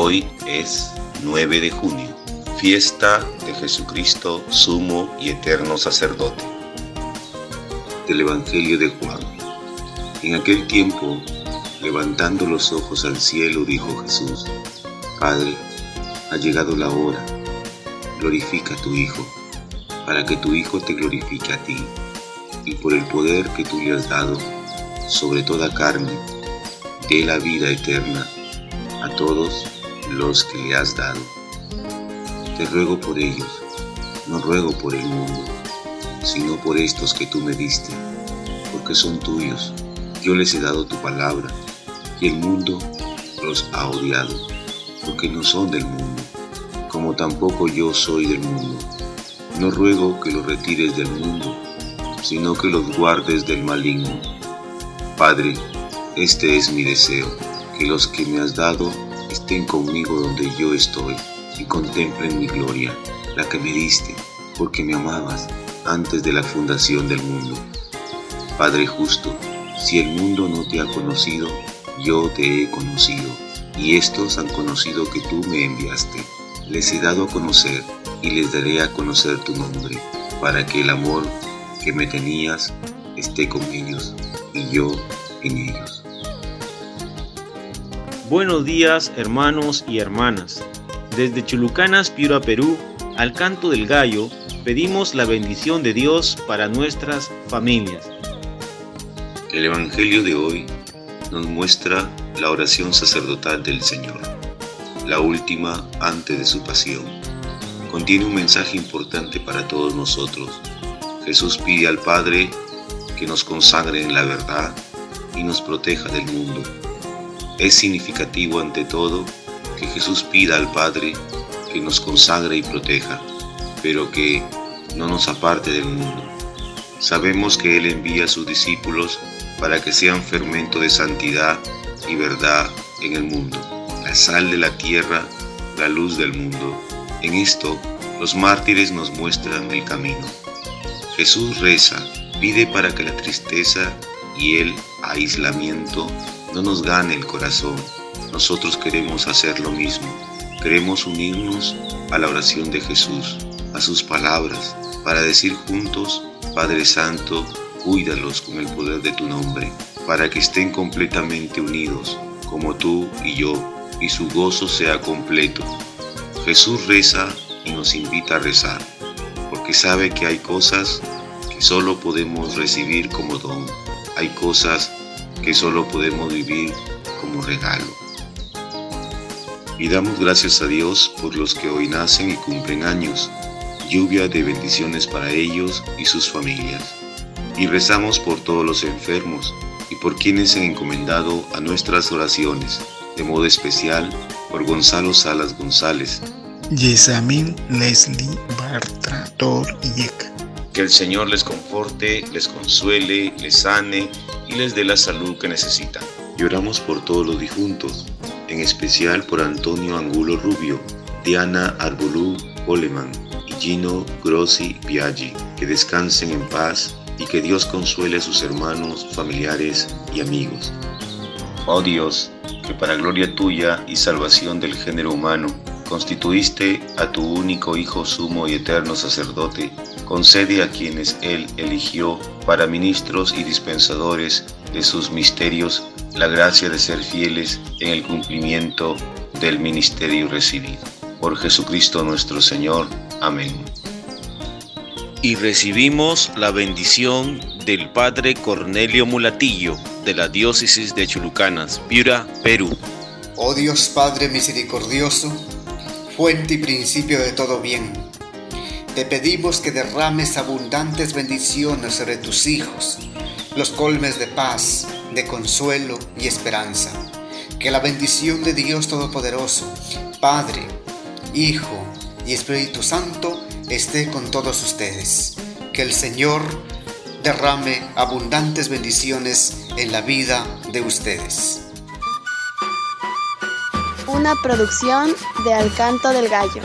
Hoy es 9 de junio, fiesta de Jesucristo, sumo y eterno sacerdote. Del Evangelio de Juan. En aquel tiempo, levantando los ojos al cielo, dijo Jesús, Padre, ha llegado la hora, glorifica a tu Hijo, para que tu Hijo te glorifique a ti, y por el poder que tú le has dado sobre toda carne, dé la vida eterna a todos los que le has dado. Te ruego por ellos, no ruego por el mundo, sino por estos que tú me diste, porque son tuyos. Yo les he dado tu palabra, y el mundo los ha odiado, porque no son del mundo, como tampoco yo soy del mundo. No ruego que los retires del mundo, sino que los guardes del maligno. Padre, este es mi deseo, que los que me has dado estén conmigo donde yo estoy y contemplen mi gloria, la que me diste, porque me amabas antes de la fundación del mundo. Padre justo, si el mundo no te ha conocido, yo te he conocido, y estos han conocido que tú me enviaste. Les he dado a conocer y les daré a conocer tu nombre, para que el amor que me tenías esté con ellos y yo en ellos. Buenos días hermanos y hermanas. Desde Chulucanas, Piura, Perú, al canto del gallo, pedimos la bendición de Dios para nuestras familias. El Evangelio de hoy nos muestra la oración sacerdotal del Señor, la última antes de su pasión. Contiene un mensaje importante para todos nosotros. Jesús pide al Padre que nos consagre en la verdad y nos proteja del mundo es significativo ante todo que Jesús pida al Padre que nos consagre y proteja, pero que no nos aparte del mundo. Sabemos que Él envía a sus discípulos para que sean fermento de santidad y verdad en el mundo, la sal de la tierra, la luz del mundo. En esto, los mártires nos muestran el camino. Jesús reza, pide para que la tristeza y el aislamiento no nos gane el corazón. Nosotros queremos hacer lo mismo. Queremos unirnos a la oración de Jesús, a sus palabras, para decir juntos, Padre Santo, cuídalos con el poder de tu nombre, para que estén completamente unidos, como tú y yo, y su gozo sea completo. Jesús reza y nos invita a rezar, porque sabe que hay cosas que solo podemos recibir como don. Hay cosas que solo podemos vivir como regalo. Y damos gracias a Dios por los que hoy nacen y cumplen años, lluvia de bendiciones para ellos y sus familias. Y rezamos por todos los enfermos y por quienes se han encomendado a nuestras oraciones, de modo especial por Gonzalo Salas González, Yesamin Leslie Bartra Yeka. Que el Señor les conforte, les consuele, les sane y les dé la salud que necesitan. Lloramos por todos los difuntos, en especial por Antonio Angulo Rubio, Diana Arbolú Oleman y Gino Grossi Biaggi. Que descansen en paz y que Dios consuele a sus hermanos, familiares y amigos. Oh Dios, que para gloria tuya y salvación del género humano, constituiste a tu único Hijo sumo y eterno sacerdote, concede a quienes Él eligió para ministros y dispensadores de sus misterios la gracia de ser fieles en el cumplimiento del ministerio recibido. Por Jesucristo nuestro Señor. Amén. Y recibimos la bendición del Padre Cornelio Mulatillo de la Diócesis de Chulucanas, Piura, Perú. Oh Dios Padre misericordioso, fuente y principio de todo bien, te pedimos que derrames abundantes bendiciones sobre tus hijos, los colmes de paz, de consuelo y esperanza. Que la bendición de Dios Todopoderoso, Padre, Hijo y Espíritu Santo esté con todos ustedes. Que el Señor derrame abundantes bendiciones en la vida de ustedes una producción de Alcanto del Gallo.